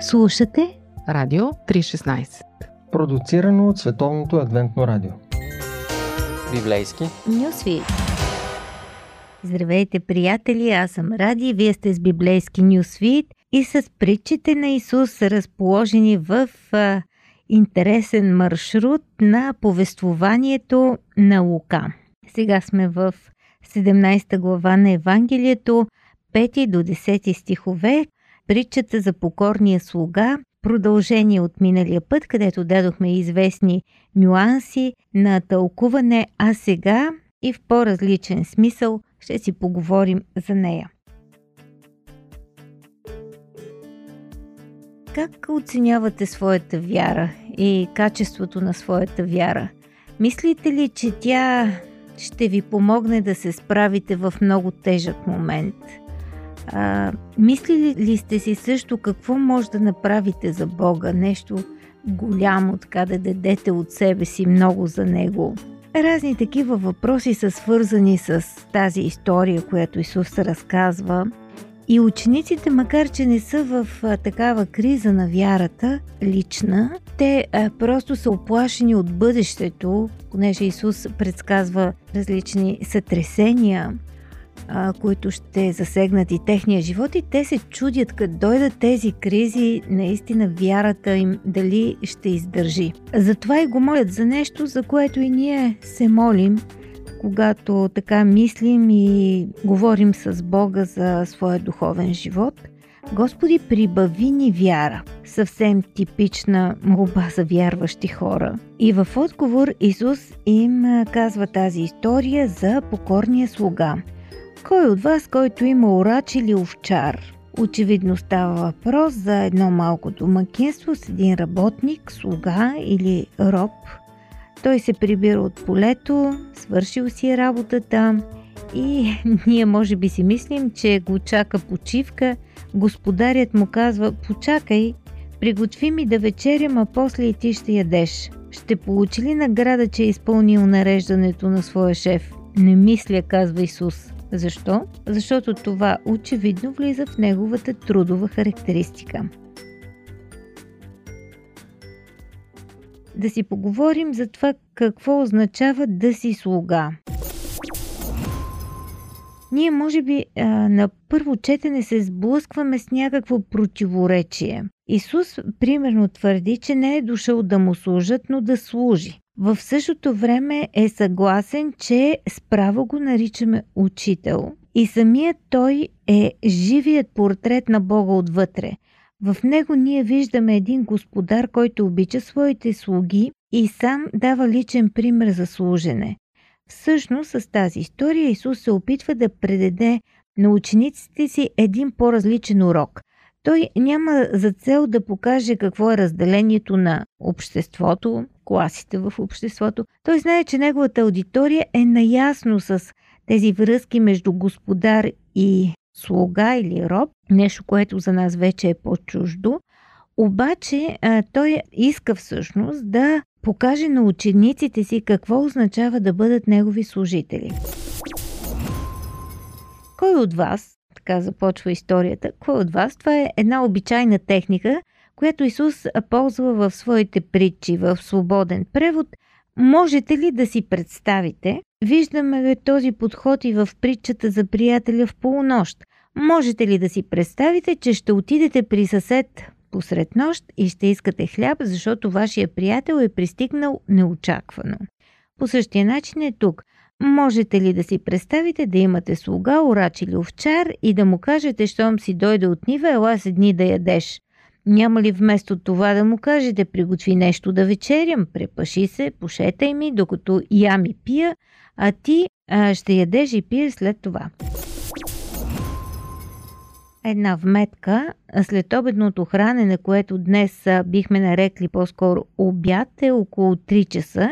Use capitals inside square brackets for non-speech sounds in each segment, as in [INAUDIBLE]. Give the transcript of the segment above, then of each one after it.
Слушате Радио 316 Продуцирано от Световното адвентно радио. Библейски. Нюсви Здравейте, приятели! Аз съм Ради, вие сте с Библейски Нюсвит и с притчите на Исус разположени в а, интересен маршрут на повествованието на Лука. Сега сме в 17 глава на Евангелието, 5 до 10 стихове, притчата за покорния слуга, продължение от миналия път, където дадохме известни нюанси на тълкуване, а сега и в по-различен смисъл ще си поговорим за нея. Как оценявате своята вяра и качеството на своята вяра? Мислите ли, че тя ще ви помогне да се справите в много тежък момент? А, мислили ли сте си също какво може да направите за Бога? Нещо голямо, така да дадете от себе си много за Него? Разни такива въпроси са свързани с тази история, която Исус разказва. И учениците, макар че не са в такава криза на вярата, лична, те просто са оплашени от бъдещето, понеже Исус предсказва различни сътресения, а, които ще засегнат и техния живот и те се чудят, като дойдат тези кризи, наистина вярата им дали ще издържи. Затова и го молят за нещо, за което и ние се молим, когато така мислим и говорим с Бога за своя духовен живот. Господи, прибави ни вяра. Съвсем типична молба за вярващи хора. И в отговор Исус им казва тази история за покорния слуга. Кой от вас, който има урач или овчар? Очевидно става въпрос за едно малко домакинство с един работник, слуга или роб. Той се прибира от полето, свършил си е работата и [LAUGHS] ние може би си мислим, че го чака почивка. Господарят му казва, почакай, приготви ми да вечерям, а после и ти ще ядеш. Ще получи ли награда, че е изпълнил нареждането на своя шеф? Не мисля, казва Исус. Защо? Защото това очевидно влиза в неговата трудова характеристика. Да си поговорим за това какво означава да си слуга. Ние, може би, на първо четене се сблъскваме с някакво противоречие. Исус, примерно, твърди, че не е дошъл да му служат, но да служи. В същото време е съгласен, че справо го наричаме учител. И самият той е живият портрет на Бога отвътре. В него ние виждаме един господар, който обича своите слуги и сам дава личен пример за служене. Всъщност с тази история Исус се опитва да предаде на учениците си един по-различен урок. Той няма за цел да покаже какво е разделението на обществото, класите в обществото. Той знае, че неговата аудитория е наясно с тези връзки между господар и слуга или роб, нещо, което за нас вече е по-чуждо. Обаче той иска всъщност да покаже на учениците си какво означава да бъдат негови служители. Кой от вас, така започва историята, кой от вас, това е една обичайна техника, която Исус ползва в своите притчи в свободен превод. Можете ли да си представите? Виждаме този подход и в притчата за приятеля в полунощ. Можете ли да си представите, че ще отидете при съсед посред нощ и ще искате хляб, защото вашия приятел е пристигнал неочаквано? По същия начин е тук. Можете ли да си представите да имате слуга, урач или овчар и да му кажете, щом си дойде от нива, ела седни да ядеш? Няма ли вместо това да му кажете, приготви нещо да вечерям, препаши се, пошетай ми, докато ям и пия, а ти а, ще ядеш и пиеш след това. Една вметка след обедното хранене, което днес бихме нарекли по-скоро обяд, е около 3 часа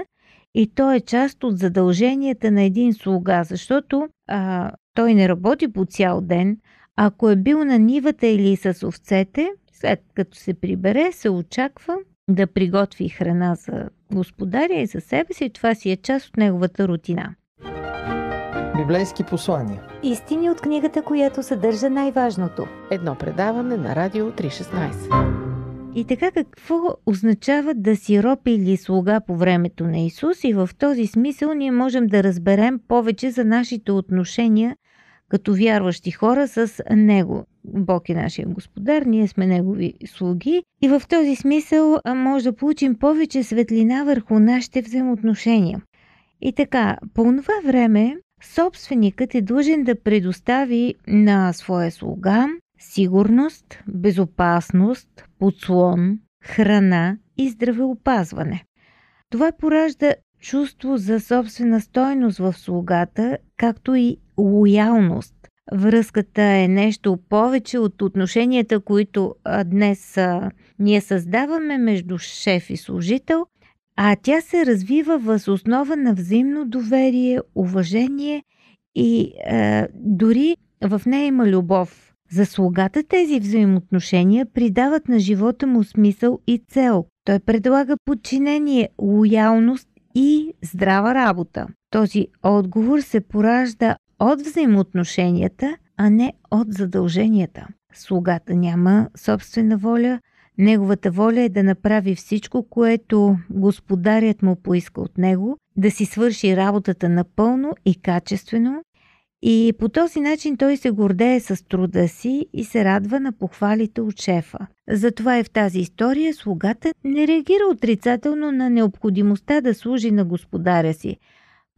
и то е част от задълженията на един слуга, защото а, той не работи по цял ден. Ако е бил на нивата или с овцете, след като се прибере, се очаква да приготви храна за господаря и за себе си. Това си е част от неговата рутина. Библейски послания. Истини от книгата, която съдържа най-важното. Едно предаване на Радио 316. И така какво означава да си роб или слуга по времето на Исус и в този смисъл ние можем да разберем повече за нашите отношения като вярващи хора с Него. Бог е нашия господар, ние сме Негови слуги и в този смисъл може да получим повече светлина върху нашите взаимоотношения. И така, по това време собственикът е длъжен да предостави на своя слуга сигурност, безопасност, подслон, храна и здравеопазване. Това поражда чувство за собствена стойност в слугата, както и лоялност. Връзката е нещо повече от отношенията, които днес а, ние създаваме между шеф и служител, а тя се развива въз основа на взаимно доверие, уважение и а, дори в нея има любов. За слугата тези взаимоотношения придават на живота му смисъл и цел. Той предлага подчинение, лоялност и здрава работа. Този отговор се поражда от взаимоотношенията, а не от задълженията. Слугата няма собствена воля, неговата воля е да направи всичко, което господарят му поиска от него, да си свърши работата напълно и качествено и по този начин той се гордее с труда си и се радва на похвалите от шефа. Затова и в тази история слугата не реагира отрицателно на необходимостта да служи на господаря си.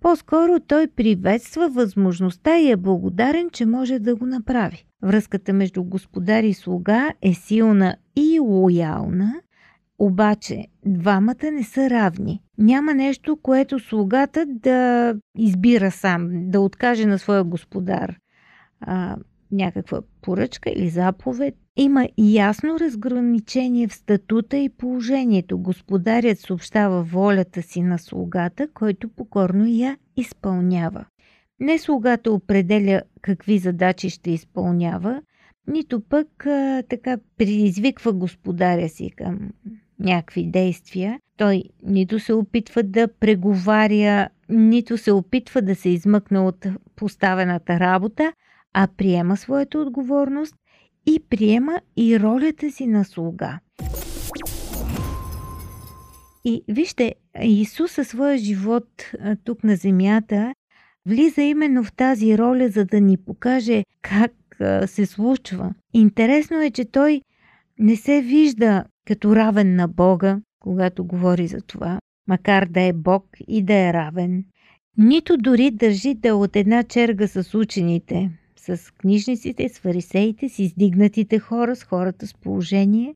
По-скоро той приветства възможността и е благодарен, че може да го направи. Връзката между господар и слуга е силна и лоялна, обаче двамата не са равни. Няма нещо, което слугата да избира сам, да откаже на своя господар а, някаква поръчка или заповед. Има ясно разграничение в статута и положението. Господарят съобщава волята си на слугата, който покорно я изпълнява. Не слугата определя какви задачи ще изпълнява, нито пък а, така предизвиква господаря си към някакви действия. Той нито се опитва да преговаря, нито се опитва да се измъкне от поставената работа, а приема своята отговорност и приема и ролята си на слуга. И вижте, Исус със своя живот тук на земята влиза именно в тази роля, за да ни покаже как се случва. Интересно е, че той не се вижда като равен на Бога, когато говори за това, макар да е Бог и да е равен. Нито дори държи да от една черга с учените, с книжниците, с фарисеите, с издигнатите хора, с хората с положение.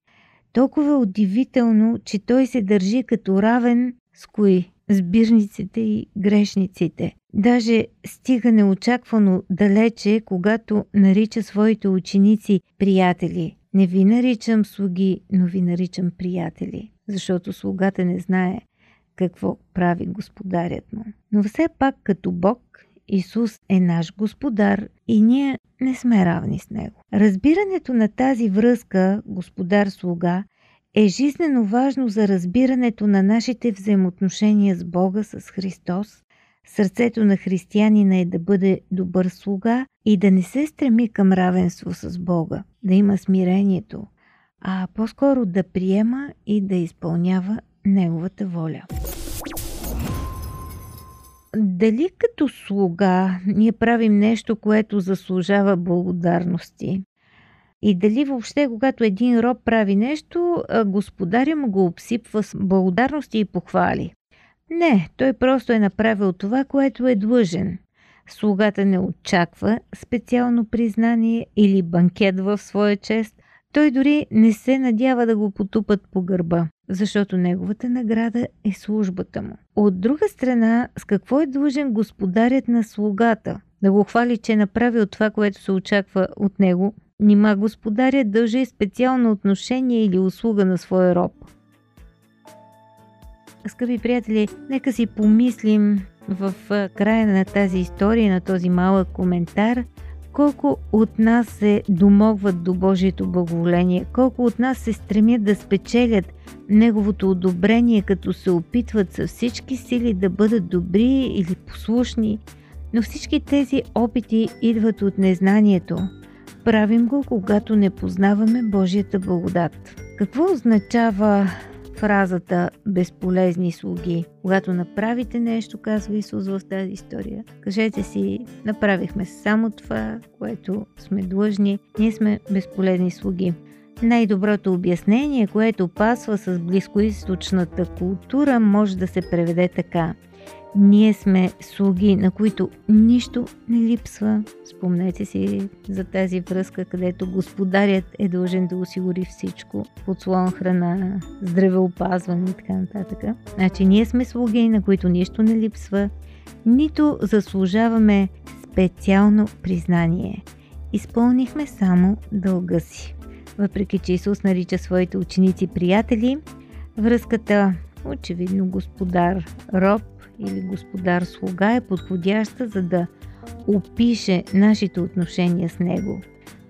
Толкова удивително, че той се държи като равен с кои? С бирниците и грешниците. Даже стига неочаквано далече, когато нарича своите ученици приятели. Не ви наричам слуги, но ви наричам приятели, защото слугата не знае какво прави господарят му. Но все пак като Бог, Исус е наш господар и ние не сме равни с Него. Разбирането на тази връзка, господар-слуга, е жизнено важно за разбирането на нашите взаимоотношения с Бога, с Христос. Сърцето на християнина е да бъде добър слуга и да не се стреми към равенство с Бога, да има смирението, а по-скоро да приема и да изпълнява Неговата воля. Дали като слуга ние правим нещо, което заслужава благодарности? И дали въобще, когато един роб прави нещо, господаря му го обсипва с благодарности и похвали? Не, той просто е направил това, което е длъжен. Слугата не очаква специално признание или банкет в своя чест. Той дори не се надява да го потупат по гърба, защото неговата награда е службата му. От друга страна, с какво е длъжен господарят на слугата? Да го хвали, че е направил това, което се очаква от него. Нима господарят дължи специално отношение или услуга на своя роб. Скъпи приятели, нека си помислим в края на тази история, на този малък коментар, колко от нас се домогват до Божието благоволение, колко от нас се стремят да спечелят Неговото одобрение, като се опитват със всички сили да бъдат добри или послушни, но всички тези опити идват от незнанието. Правим го, когато не познаваме Божията благодат. Какво означава фразата безполезни слуги? Когато направите нещо, казва Исус в тази история, кажете си, направихме само това, което сме длъжни, ние сме безполезни слуги. Най-доброто обяснение, което пасва с близкоисточната култура, може да се преведе така. Ние сме слуги, на които нищо не липсва. Спомнете си за тази връзка, където господарят е дължен да осигури всичко. Подслон, храна, здравеопазване и така нататък. Значи ние сме слуги, на които нищо не липсва, нито заслужаваме специално признание. Изпълнихме само дълга си. Въпреки, че Исус нарича своите ученици приятели, връзката очевидно господар роб или господар слуга е подходяща за да опише нашите отношения с него.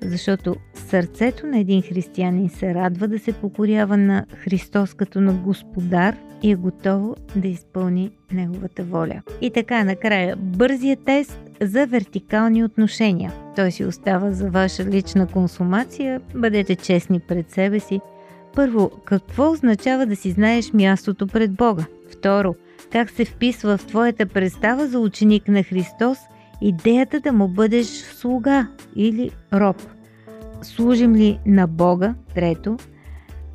Защото сърцето на един християнин се радва да се покорява на Христос като на Господар и е готово да изпълни Неговата воля. И така, накрая, бързия тест за вертикални отношения. Той си остава за ваша лична консумация. Бъдете честни пред себе си. Първо, какво означава да си знаеш мястото пред Бога? Второ, как се вписва в твоята представа за ученик на Христос идеята да му бъдеш слуга или роб. Служим ли на Бога? Трето,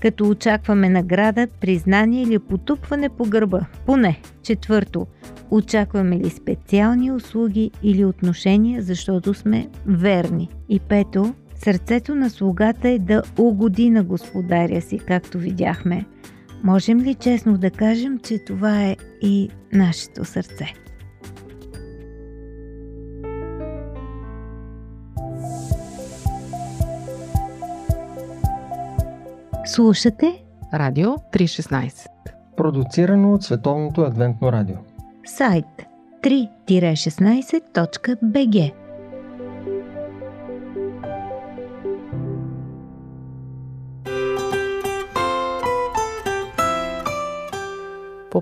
като очакваме награда, признание или потупване по гърба? Поне. Четвърто, очакваме ли специални услуги или отношения, защото сме верни? И пето, сърцето на слугата е да угоди на господаря си, както видяхме. Можем ли честно да кажем, че това е и нашето сърце? Слушате Радио 316 Продуцирано от Световното адвентно радио. сайт 3-16.bg по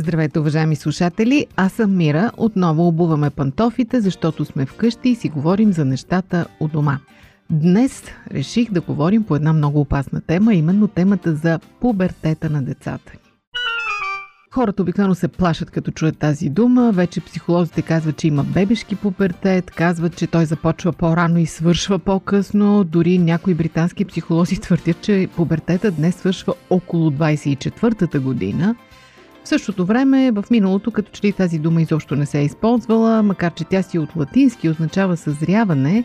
Здравейте, уважаеми слушатели! Аз съм Мира. Отново обуваме пантофите, защото сме вкъщи и си говорим за нещата у дома. Днес реших да говорим по една много опасна тема, именно темата за пубертета на децата ни. Хората обикновено се плашат като чуят тази дума. Вече психолозите казват, че има бебешки пубертет, казват, че той започва по-рано и свършва по-късно. Дори някои британски психолози твърдят, че пубертета днес свършва около 24-та година – в същото време, в миналото, като че ли тази дума изобщо не се е използвала, макар че тя си от латински означава съзряване,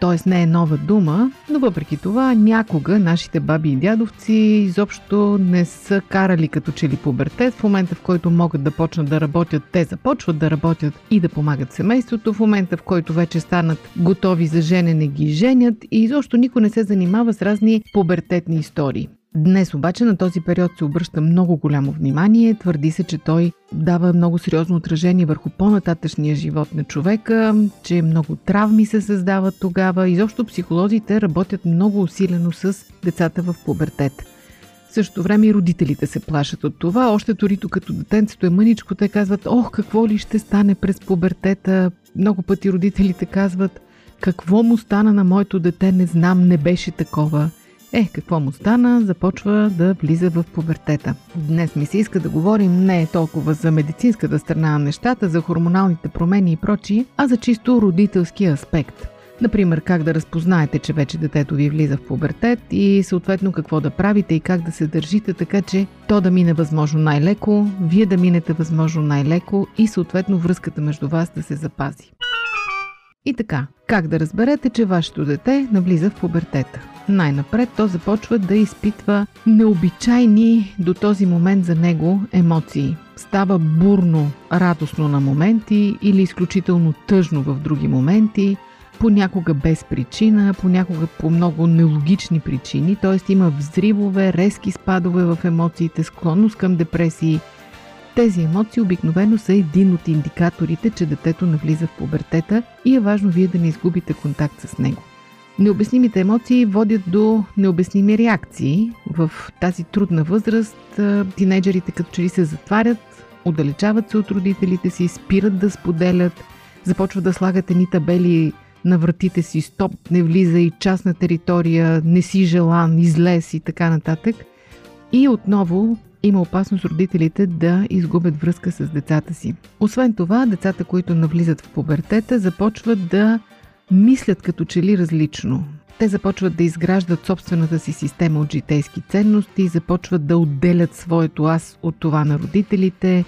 т.е. не е нова дума, но въпреки това някога нашите баби и дядовци изобщо не са карали като че ли пубертет. В момента, в който могат да почнат да работят, те започват да работят и да помагат семейството. В момента, в който вече станат готови за женене, ги женят и изобщо никой не се занимава с разни пубертетни истории. Днес обаче на този период се обръща много голямо внимание. Твърди се, че той дава много сериозно отражение върху по-нататъчния живот на човека, че много травми се създават тогава. Изобщо психолозите работят много усилено с децата в пубертет. В същото време и родителите се плашат от това. Още дори като детенцето е мъничко, те казват, ох, какво ли ще стане през пубертета. Много пъти родителите казват, какво му стана на моето дете, не знам, не беше такова. Е, какво му стана? Започва да влиза в пубертета. Днес ми се иска да говорим не толкова за медицинската страна на нещата, за хормоналните промени и прочие, а за чисто родителски аспект. Например, как да разпознаете, че вече детето ви влиза в пубертет и съответно какво да правите и как да се държите така, че то да мине възможно най-леко, вие да минете възможно най-леко и съответно връзката между вас да се запази. И така, как да разберете, че вашето дете навлиза в пубертета? Най-напред то започва да изпитва необичайни до този момент за него емоции. Става бурно, радостно на моменти или изключително тъжно в други моменти, понякога без причина, понякога по много нелогични причини, т.е. има взривове, резки спадове в емоциите, склонност към депресии. Тези емоции обикновено са един от индикаторите, че детето навлиза в пубертета и е важно вие да не изгубите контакт с него. Необяснимите емоции водят до необясними реакции. В тази трудна възраст тинейджерите като че ли се затварят, отдалечават се от родителите си, спират да споделят, започват да слагат едни табели на вратите си, стоп, не влиза и частна територия, не си желан, излез и така нататък. И отново има опасност родителите да изгубят връзка с децата си. Освен това, децата, които навлизат в пубертета, започват да мислят като че ли различно. Те започват да изграждат собствената си система от житейски ценности, започват да отделят своето аз от това на родителите,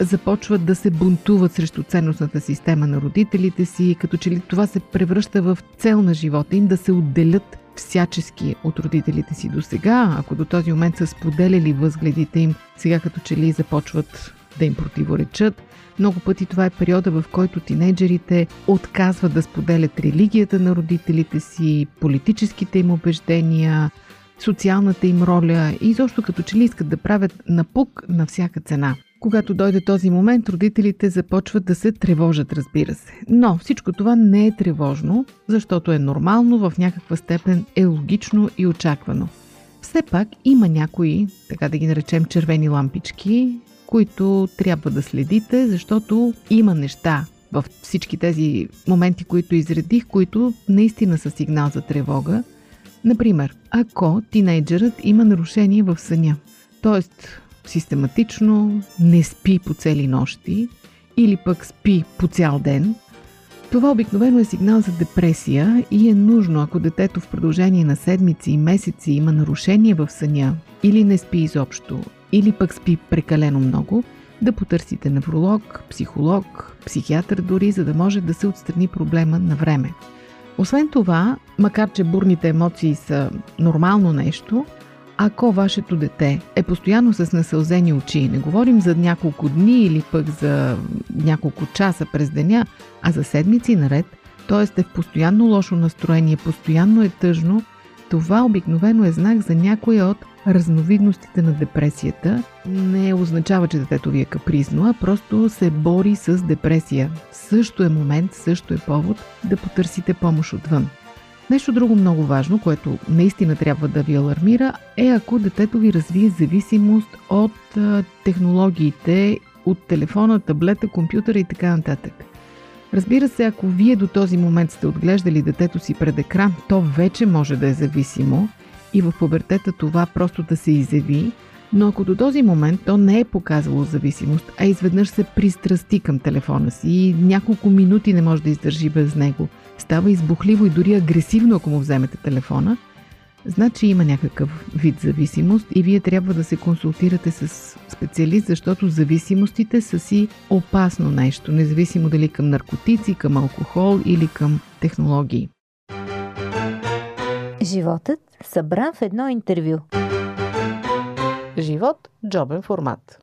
започват да се бунтуват срещу ценностната система на родителите си, като че ли това се превръща в цел на живота им да се отделят всячески от родителите си до сега. Ако до този момент са споделяли възгледите им, сега като че ли започват да им противоречат. Много пъти това е периода, в който тинейджерите отказват да споделят религията на родителите си, политическите им убеждения, социалната им роля и изобщо като че ли искат да правят напук на всяка цена. Когато дойде този момент, родителите започват да се тревожат, разбира се. Но всичко това не е тревожно, защото е нормално, в някаква степен е логично и очаквано. Все пак има някои, така да ги наречем червени лампички, които трябва да следите, защото има неща в всички тези моменти, които изредих, които наистина са сигнал за тревога. Например, ако тинейджерът има нарушение в съня, т.е. систематично не спи по цели нощи или пък спи по цял ден, това обикновено е сигнал за депресия и е нужно, ако детето в продължение на седмици и месеци има нарушение в съня или не спи изобщо, или пък спи прекалено много, да потърсите невролог, психолог, психиатър дори, за да може да се отстрани проблема на време. Освен това, макар че бурните емоции са нормално нещо, ако вашето дете е постоянно с насълзени очи, не говорим за няколко дни или пък за няколко часа през деня, а за седмици наред, т.е. е в постоянно лошо настроение, постоянно е тъжно, това обикновено е знак за някоя от разновидностите на депресията. Не означава, че детето ви е капризно, а просто се бори с депресия. Също е момент, също е повод да потърсите помощ отвън. Нещо друго много важно, което наистина трябва да ви алармира, е ако детето ви развие зависимост от технологиите, от телефона, таблета, компютъра и така нататък. Разбира се, ако вие до този момент сте отглеждали детето си пред екран, то вече може да е зависимо и в пубертета това просто да се изяви, но ако до този момент то не е показвало зависимост, а изведнъж се пристрасти към телефона си и няколко минути не може да издържи без него, става избухливо и дори агресивно, ако му вземете телефона, значи има някакъв вид зависимост и вие трябва да се консултирате с специалист, защото зависимостите са си опасно нещо, независимо дали към наркотици, към алкохол или към технологии. Животът събран в едно интервю. Живот – джобен формат.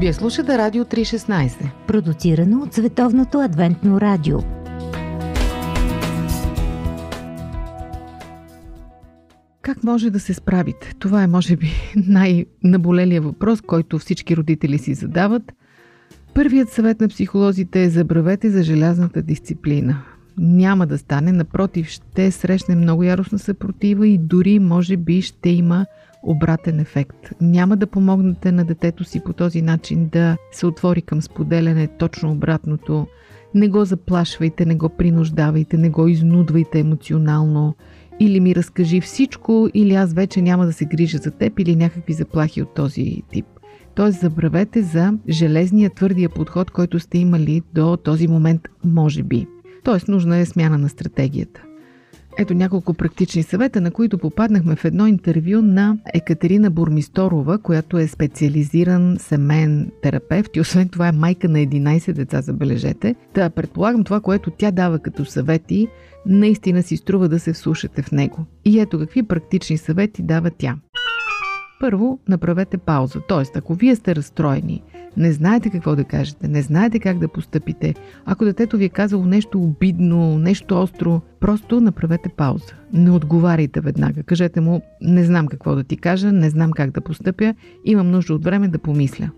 Вие слушате Радио 316. Продуцирано от Световното адвентно радио. Как може да се справите? Това е, може би, [LAUGHS] най-наболелия въпрос, който всички родители си задават. Първият съвет на психолозите е забравете за желязната дисциплина няма да стане. Напротив, ще срещне много яростна съпротива и дори, може би, ще има обратен ефект. Няма да помогнете на детето си по този начин да се отвори към споделяне точно обратното. Не го заплашвайте, не го принуждавайте, не го изнудвайте емоционално. Или ми разкажи всичко, или аз вече няма да се грижа за теб, или някакви заплахи от този тип. Тоест забравете за железния твърдия подход, който сте имали до този момент, може би. Т.е. нужна е смяна на стратегията. Ето няколко практични съвета, на които попаднахме в едно интервю на Екатерина Бурмисторова, която е специализиран семейен терапевт и освен това е майка на 11 деца, забележете. Та предполагам това, което тя дава като съвети, наистина си струва да се вслушате в него. И ето какви практични съвети дава тя. Първо, направете пауза. Тоест, ако вие сте разстроени, не знаете какво да кажете, не знаете как да постъпите, ако детето ви е казало нещо обидно, нещо остро, просто направете пауза. Не отговаряйте веднага. Кажете му, не знам какво да ти кажа, не знам как да постъпя, имам нужда от време да помисля.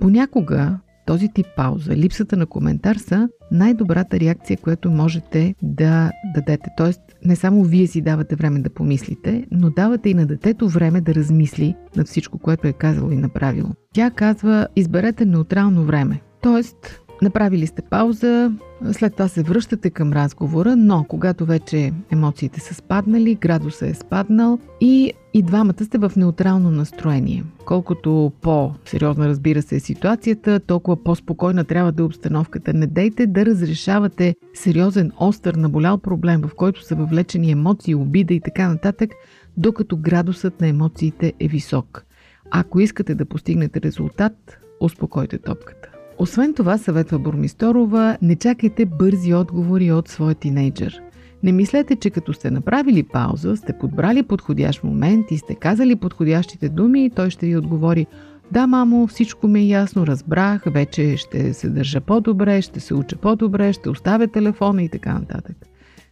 Понякога този тип пауза, липсата на коментар са най-добрата реакция, която можете да дадете. Тоест, не само вие си давате време да помислите, но давате и на детето време да размисли над всичко, което е казало и направило. Тя казва, изберете неутрално време. Тоест, Направили сте пауза, след това се връщате към разговора, но когато вече емоциите са спаднали, градуса е спаднал и и двамата сте в неутрално настроение. Колкото по-сериозна разбира се е ситуацията, толкова по-спокойна трябва да е обстановката. Не дейте да разрешавате сериозен, остър, наболял проблем, в който са въвлечени емоции, обида и така нататък, докато градусът на емоциите е висок. Ако искате да постигнете резултат, успокойте топката. Освен това, съветва Бурмисторова, не чакайте бързи отговори от своя тинейджър. Не мислете, че като сте направили пауза, сте подбрали подходящ момент и сте казали подходящите думи той ще ви отговори да, мамо, всичко ми е ясно, разбрах, вече ще се държа по-добре, ще се уча по-добре, ще оставя телефона и така нататък.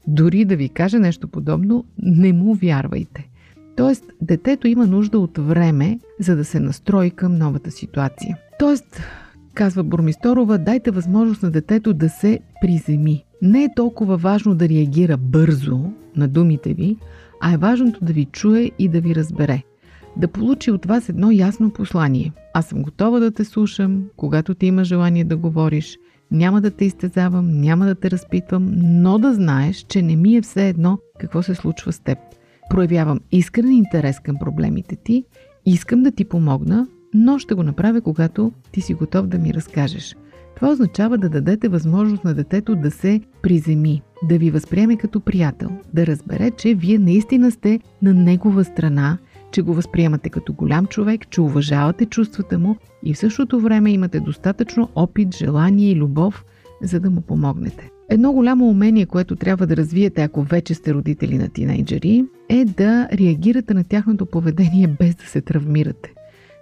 Дори да ви каже нещо подобно, не му вярвайте. Тоест, детето има нужда от време, за да се настрои към новата ситуация. Тоест, казва Бурмисторова, дайте възможност на детето да се приземи. Не е толкова важно да реагира бързо на думите ви, а е важното да ви чуе и да ви разбере. Да получи от вас едно ясно послание. Аз съм готова да те слушам, когато ти има желание да говориш. Няма да те изтезавам, няма да те разпитвам, но да знаеш, че не ми е все едно какво се случва с теб. Проявявам искрен интерес към проблемите ти, искам да ти помогна, но ще го направя, когато ти си готов да ми разкажеш. Това означава да дадете възможност на детето да се приземи, да ви възприеме като приятел, да разбере, че вие наистина сте на негова страна, че го възприемате като голям човек, че уважавате чувствата му и в същото време имате достатъчно опит, желание и любов, за да му помогнете. Едно голямо умение, което трябва да развиете, ако вече сте родители на тинейджери, е да реагирате на тяхното поведение без да се травмирате.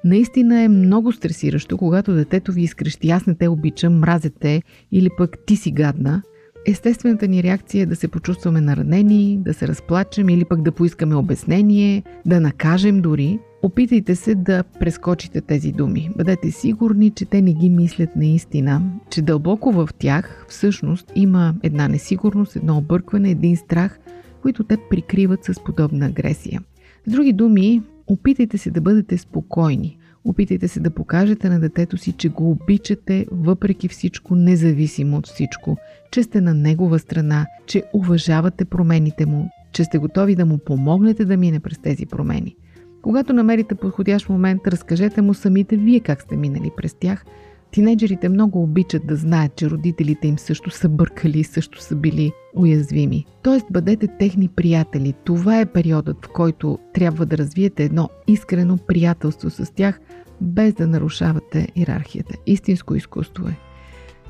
Наистина е много стресиращо, когато детето ви изкрещи аз не те обичам, мразете или пък ти си гадна. Естествената ни реакция е да се почувстваме наранени, да се разплачем или пък да поискаме обяснение, да накажем дори. Опитайте се да прескочите тези думи. Бъдете сигурни, че те не ги мислят наистина, че дълбоко в тях всъщност има една несигурност, едно объркване, един страх, които те прикриват с подобна агресия. С други думи, Опитайте се да бъдете спокойни. Опитайте се да покажете на детето си, че го обичате въпреки всичко, независимо от всичко, че сте на негова страна, че уважавате промените му, че сте готови да му помогнете да мине през тези промени. Когато намерите подходящ момент, разкажете му самите вие как сте минали през тях – Тинейджерите много обичат да знаят, че родителите им също са бъркали и също са били уязвими. Тоест бъдете техни приятели. Това е периодът, в който трябва да развиете едно искрено приятелство с тях, без да нарушавате иерархията. Истинско изкуство е.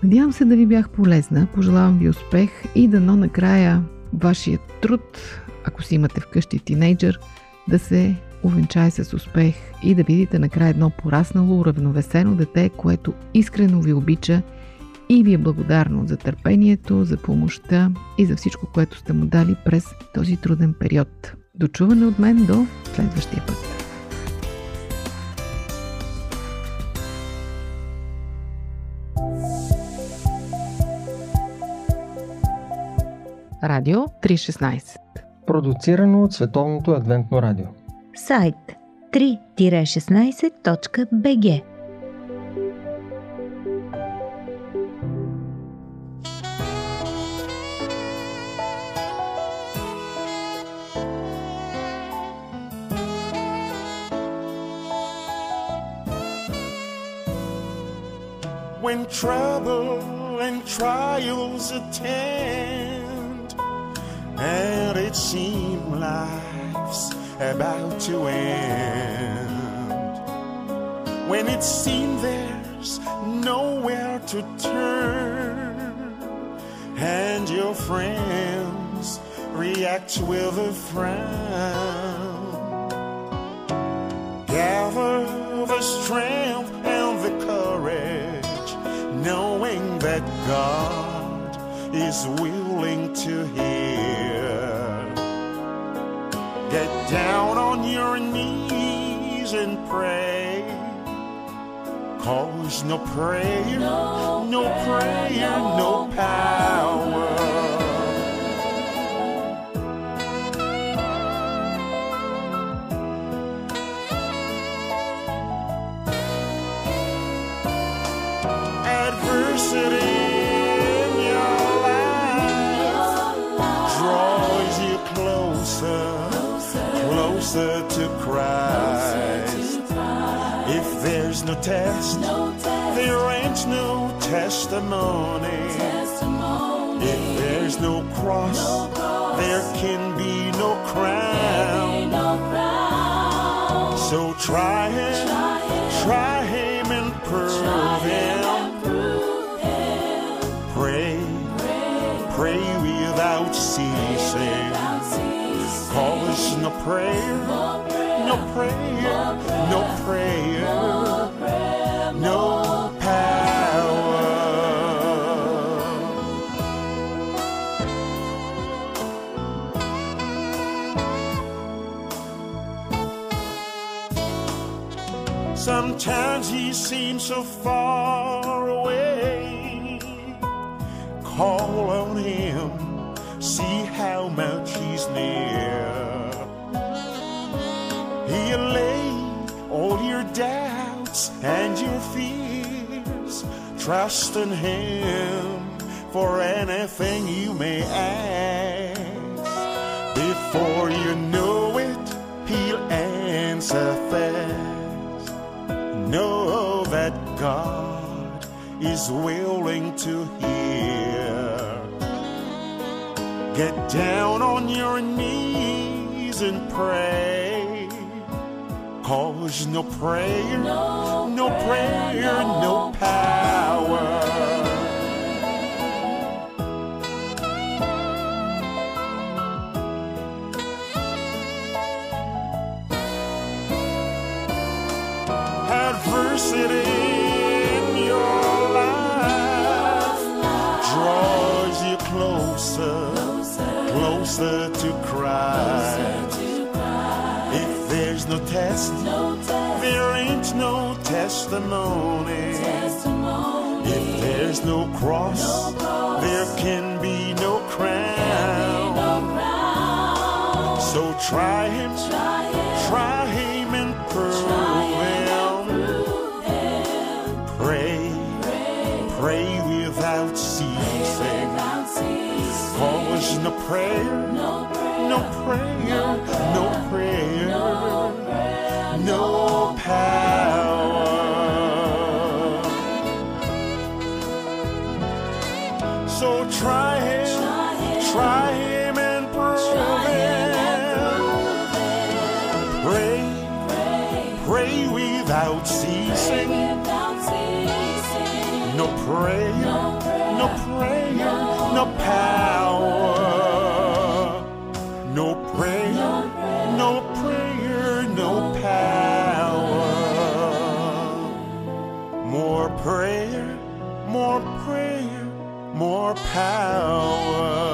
Надявам се да ви бях полезна, пожелавам ви успех и дано накрая вашия труд, ако си имате вкъщи тинейджър, да се увенчае с успех и да видите накрая едно пораснало, уравновесено дете, което искрено ви обича и ви е благодарно за търпението, за помощта и за всичко, което сте му дали през този труден период. Дочуване от мен до следващия път. Радио 316 Продуцирано от Световното адвентно радио сайт 3-16.bg When trouble and trials attend and it seems life's about to end. When it seems there's nowhere to turn, and your friends react with a frown. Gather the strength and the courage, knowing that God is willing to hear. Down on your knees and pray. Cause no prayer, no, prayer, no power. If there's no test, there ain't no testimony. If there's no cross, there can be no crown. So try him, try him, and prove him. Pray, pray, pray without ceasing. Without ceasing. Call us in a prayer no prayer, no prayer, no power. Sometimes he seems so far Trust in him for anything you may ask. Before you know it, he'll answer fast. Know that God is willing to hear. Get down on your knees and pray. Cause no prayer, no, prayer, no power. adversity in your life adversity draws you Closer closer to Christ. If there's no test, there ain't no testimony. If there's no cross, no cross there can be no, crown. Be no crown. So try him, try him, try him and prove him. Pray, pray, without ceasing. Cause no prayer, no prayer, no prayer, no prayer. No prayer. No prayer. prayer, no prayer, no, prayer, no, no power. No prayer, no prayer, no power. More prayer, more prayer, more power.